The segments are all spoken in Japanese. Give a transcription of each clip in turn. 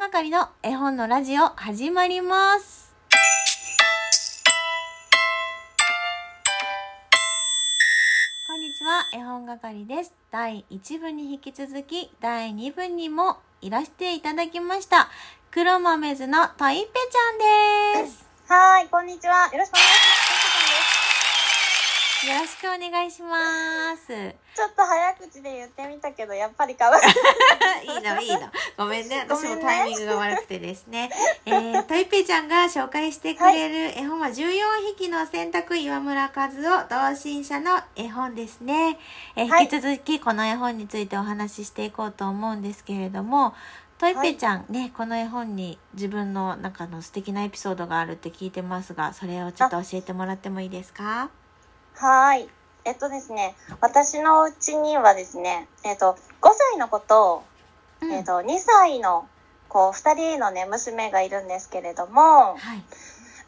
係の絵本のラジオ始まります。こんにちは、絵本係です。第1部に引き続き、第2部にもいらしていただきました。黒豆図のトイペちゃんです。はい、こんにちは。よろしくお願いします。よろしくお願いします。ちょっと早口で言ってみたけど、やっぱりかわ いい。いいのいいの。ごめんね。私もタイミングが悪くてですね。えー、トイペイちゃんが紹介してくれる絵本は14匹の洗濯岩村和夫童心社の絵本ですね。えーはい引き続きこの絵本についてお話ししていこうと思うんですけれども、トイペイちゃん、ね、この絵本に自分の中の素敵なエピソードがあるって聞いてますが、それをちょっと教えてもらってもいいですか？はーい。えっとですね、私のうちにはですね、えっと、5歳の子と、うんえっと、2歳の子、2人のね、娘がいるんですけれども、はい。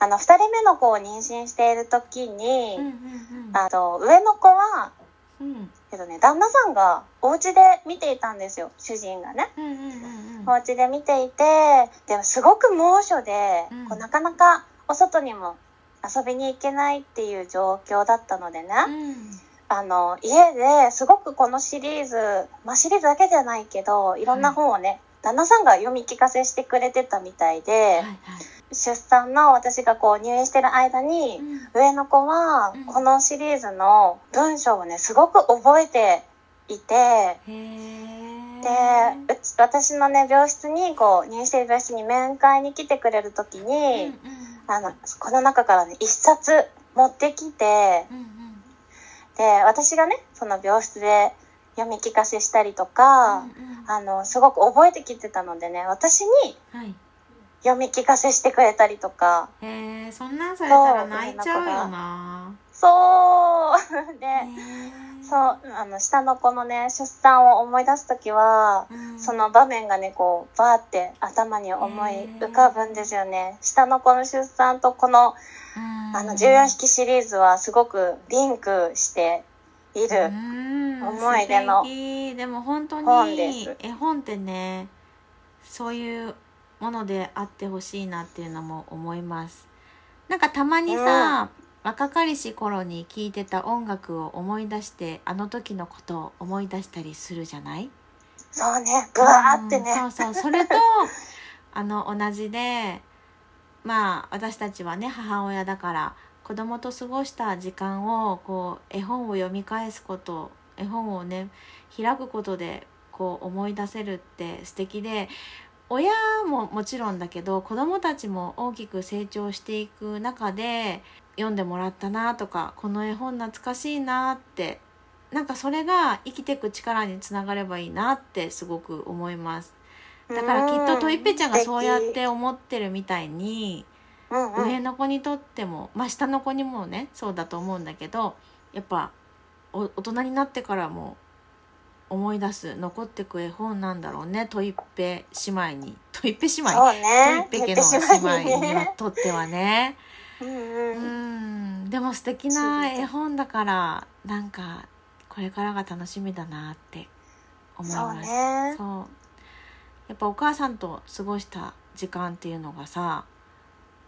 あの、2人目の子を妊娠している時に、うんうんあと、上の子は、うん。うん。えっとね、旦那さんがお家で見ていたんですよ、主人がね。うんうんうんうん。お家で見ていてでもすごく猛暑で、うんこうなかなかお外にも遊びに行けないっていう状況だったのでね、うんあの家ですごくこのシリーズ、まあ、シリーズだけじゃないけどいろんな本をね、旦那さんが読み聞かせしてくれてたみたいで、はいはい。出産の私がこう入院してる間に、うん上の子はうんこのシリーズの文章をねすごく覚えていて。でへうち私のね病室にこう入院している病室に面会に来てくれる時に、え。うんあのこの中からね一冊持ってきてうんうんで私がねその病室で読み聞かせしたりとか、うんうんあのすごく覚えてきてたのでね私にはい。読み聞かせしてくれたりとかへえ、そんなんされたら泣いちゃうよな。そう。で、そうあの下の子のね出産を思い出す時はうん。その場面がねこうバーって頭に思い浮かぶんですよね。下の子の出産とこのうん。あの14匹シリーズはすごくリンクしている、うん。思い出のでも本当にす。絵本ってねそういうものであってほしいなっていうのも思います。なんかたまにさ、若かりし頃に聴いてた音楽を思い出してあの時のことを思い出したりするじゃない？そうねブワーってね、うんそうそう。それと あの同じでまあ私たちはね母親だから子供と過ごした時間をこう絵本を読み返すこと絵本をね開くことでこう思い出せるって素敵で親ももちろんだけど子供たちも大きく成長していく中で読んでもらったなとかこの絵本懐かしいなってなんかそれが生きていく力につながればいいなってすごく思います。だからきっとトイペちゃんがそうやって思ってるみたいに上の子にとってもまあ下の子にもねそうだと思うんだけどやっぱお大人になってからも思い出す残ってく絵本なんだろうね。トイペ姉妹に。トイペ姉妹。そうね。トイペ家の姉妹にはねとってはね。うんでも素敵な絵本だからなんかこれからが楽しみだなって思いそうます。ね。そう。やっぱお母さんと過ごした時間っていうのがさ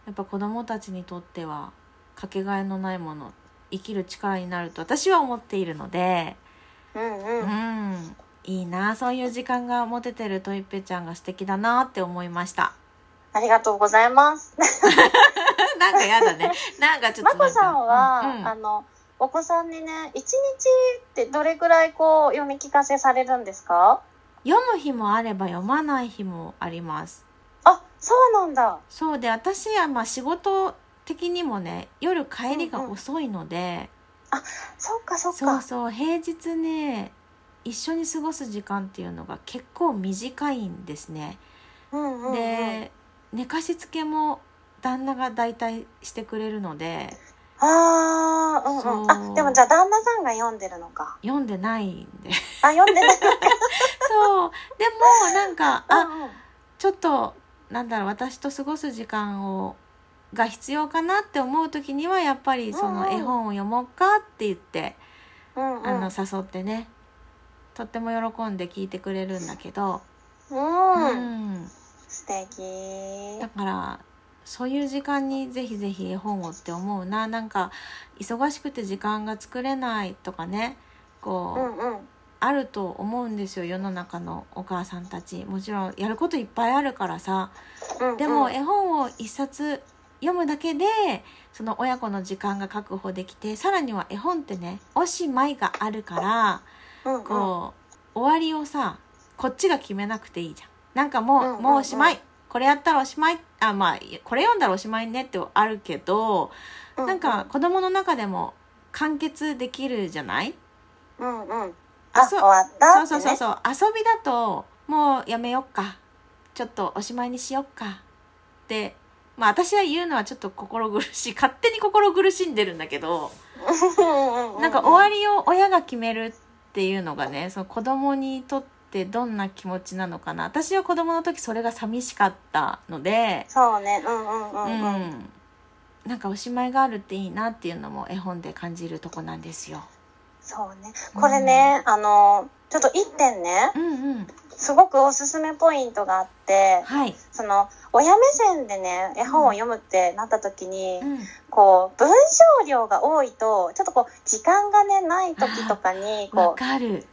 やっぱ子供たちにとってはかけがえのないもの生きる力になると私は思っているのでうんううん。んいいなそういう時間が持ててるトイッペちゃんが素敵だなって思いました。ありがとうございます。なんかやだね。なんかちょっとまこさんは、うんうん。あのお子さんにね一日ってどれぐらいこう読み聞かせされるんですか？読む日もあれば読まない日もあります。あそうなんだ。そうで私はまあ仕事的にもね夜帰りが遅いので、そっかそっか。そうそう。平日ね一緒に過ごす時間っていうのが結構短いんですね、うんうんうん、で寝かしつけも旦那が代替してくれるので。あーうんうん。あでもじゃあ旦那さんが読んでるのか。読んでないんで。あ読んでない。そう。でもなんかあうんうん。ちょっとなんだろう私と過ごす時間をが必要かなって思う時にはやっぱりその絵本を読もうかって言って、うんうん。あの誘ってねとっても喜んで聞いてくれるんだけど、うん。うん。素素敵。だからそういう時間にぜひぜひ絵本をって思うな。なんか忙しくて時間が作れないとかねこう、うんうん。あると思うんですよ世の中のお母さんたち。もちろんやることいっぱいあるからさ。うんうん。でも絵本を一冊読むだけでその親子の時間が確保できてさらには絵本ってねおしまいがあるからうんうん。こう終わりをさこっちが決めなくていいじゃん。なんかもう,、うんうんうん。もうおしまい。これやったらおしまい。あまあこれ読んだらおしまいねってあるけど、うなんか子供の中でも完結できるじゃない？うんうん。あそうあ終わった？そうそうそううそう。遊びだともうやめよっか。ちょっとおしまいにしよっか。ってまあ私は言うのはちょっと心苦しい勝手に心苦しんでるんだけどなんか終わりを親が決めるっていうのがねその子供にとってどんな気持ちなのかな。私は子供の時それが寂しかったのでそうね。うんうんううんうん。ん。なんかおしまいがあるっていいなっていうのも絵本で感じるとこなんですよ。そうね。これねあのちょっと一点ね。うんうん。すごくおすすめポイントがあってはい、その親目線でね絵本を読むってなった時に、うんこう文章量が多いとちょっとこう時間がねない時とかにわこうかる。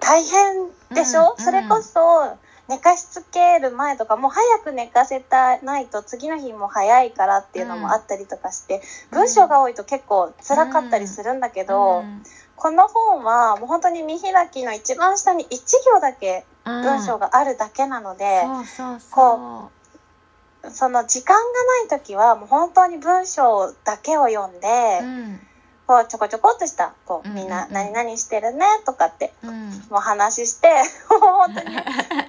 大変でしょ、うん。それこそ寝かしつける前とかもう早く寝かせたないと次の日も早いからっていうのもあったりとかして、うん。文章が多いと結構辛かったりするんだけど、うん。この本はもう本当に見開きの一番下に1行だけ文章があるだけなので、そうその時間がない時はもう本当に文章だけを読んで、う。うんこうちょこちょこっとしたこううんみんな何々してるねとかってうん。もう話して本当に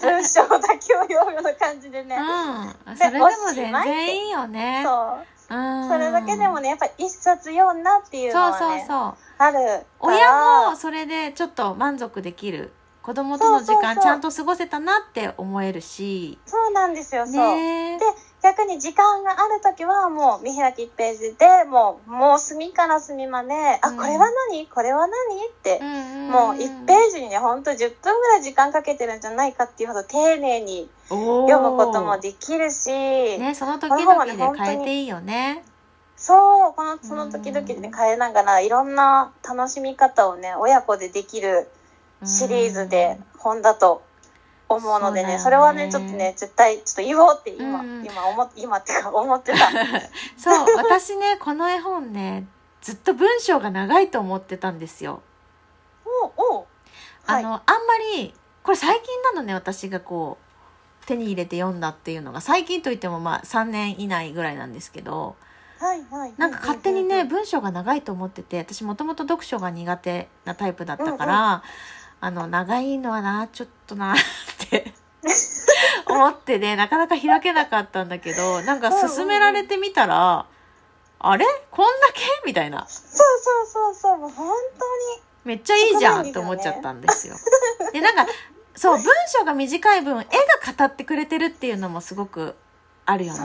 文章だけを読むような感じでね、うん。それでも全然いいよね。そううん。それだけでもねやっぱり一冊読んだっていうのそうはねそうそう。あるから親もそれでちょっと満足できる。子供との時間ちゃんと過ごせたなって思えるし。そうなんですよそう、ね。で逆に時間がある時はもう見開き1ページでもうもう隅から隅まで「あうん。これは何？これは何?」って、うんもう1ページにねほんと10分ぐらい時間かけてるんじゃないかっていうほど丁寧に読読むこともできるし、ね、その時々で変えていいよね。そうこのその時々でね変えながらいろんな楽しみ方をね親子でできるシリーズで本だと思うのでね、ね。それはねちょっとね絶対ちょっと言おうって今、うん今思っ今ってか思ってた。そう、私ね、この絵本ね、ずっと文章が長いと思ってたんですよ。おうおう。はい。あの、あんまり、これ最近なのね、私がこう、手に入れて読んだっていうのが、最近といってもまあ3年以内ぐらいなんですけど、はいはいなんか勝手にね、うんうんうん文章が長いと思ってて、私もともと読書が苦手なタイプだったから、あの、長いのはな、ちょっとな、って思ってね、なかなか開けなかったんだけど、なんか勧められてみたら、あれ？こんだけ？みたいな。そうそうそうそうもう本めっちゃいいじゃんって思っちゃったんですよ。で、なんか、そう、文章が短い分、絵が語ってくれてるっていうのもすごくあるよね。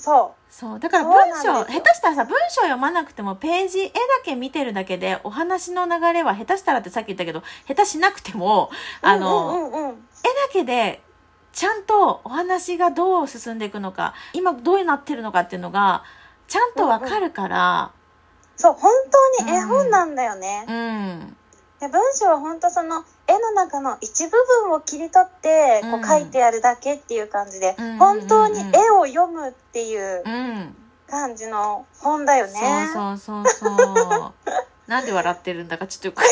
そう。そそう。だから文章、下手したらさ、文章読まなくてもページ、絵だけ見てるだけで、お話の流れは下手したらってさっき言ったけど、下手しなくても、うあの、うんうんうん。うん絵だけで、ちゃんとお話がどう進んでいくのか、今どうなってるのかっていうのが、ちゃんとわかるから、そう本当に絵本なんだよね、うん。で文章は本当その絵の中の一部分を切り取ってこう書いてあるだけっていう感じで、うん本当に絵を読むっていううん。感じの本だよね。そうそうそうそう。なんで笑ってるんだかちょっとよく。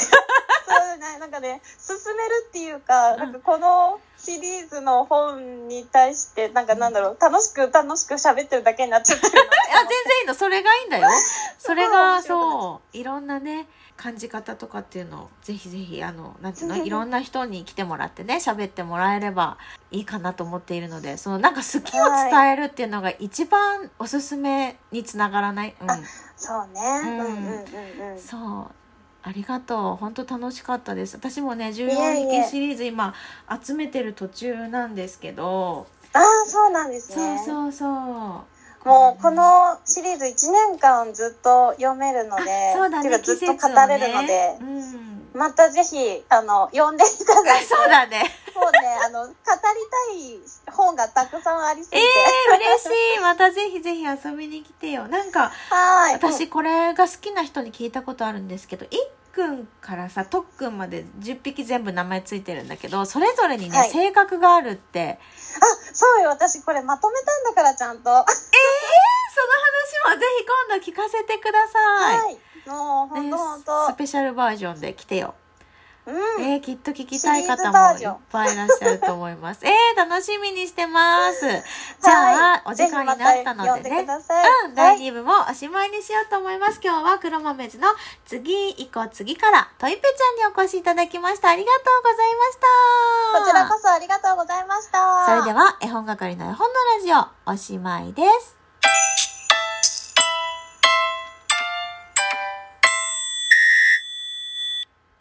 かね進めるっていうか、んなんかこのシリーズの本に対してなんかなんだろう楽しく楽しく喋ってるだけになっちゃってるいや、全然いいの。それがいいんだよ。それが、そう、いろんなね、感じ方とかっていうのを、ぜひぜひ、あの、なんていうの、いろんな人に来てもらってね、喋ってもらえればいいかなと思っているので、その、なんか好きを伝えるっていうのが一番おすすめにつながらない？うん。そうね、うんうん、うんうんうんそう。ありがとう。本当楽しかったです。私もね、14いえいえ匹シリーズ今集めてる途中なんですけど、ああそうなんですそうねそうそう。もうこのシリーズ1年間ずっと読めるのでそうだね、ずっと語れるので、ねうん。またぜひあの読んでいただいてそうだね。もうね、あの、語りたい本がたくさんありすぎえて。えー、嬉しい。またぜひぜひ遊びに来てよ。なんか、はい。私これが好きな人に聞いたことあるんですけど、いっくんからさ、とっくんまで10匹全部名前ついてるんだけど、それぞれにね、はい性格があるって。あ、そうよ、私これまとめたんだから、ちゃんと。はその話もぜひ今度聞かせてください。い。もう、ほんとほんねとス。ペシャルバージョンで来てよ。うん。えー、きっと聞きたい方もいっぱいいらっしゃると思います。えー、楽しみにしてます。じゃあ、はいお時間になったのでね。うん、第はい。2部もおしまいにしようと思います。今日は黒豆図の次以降次からトイペちゃんにお越しいただきました。ありがとうございました。こちらこそありがとうございました。それでは、絵本係の絵本のラジオ、おしまいです。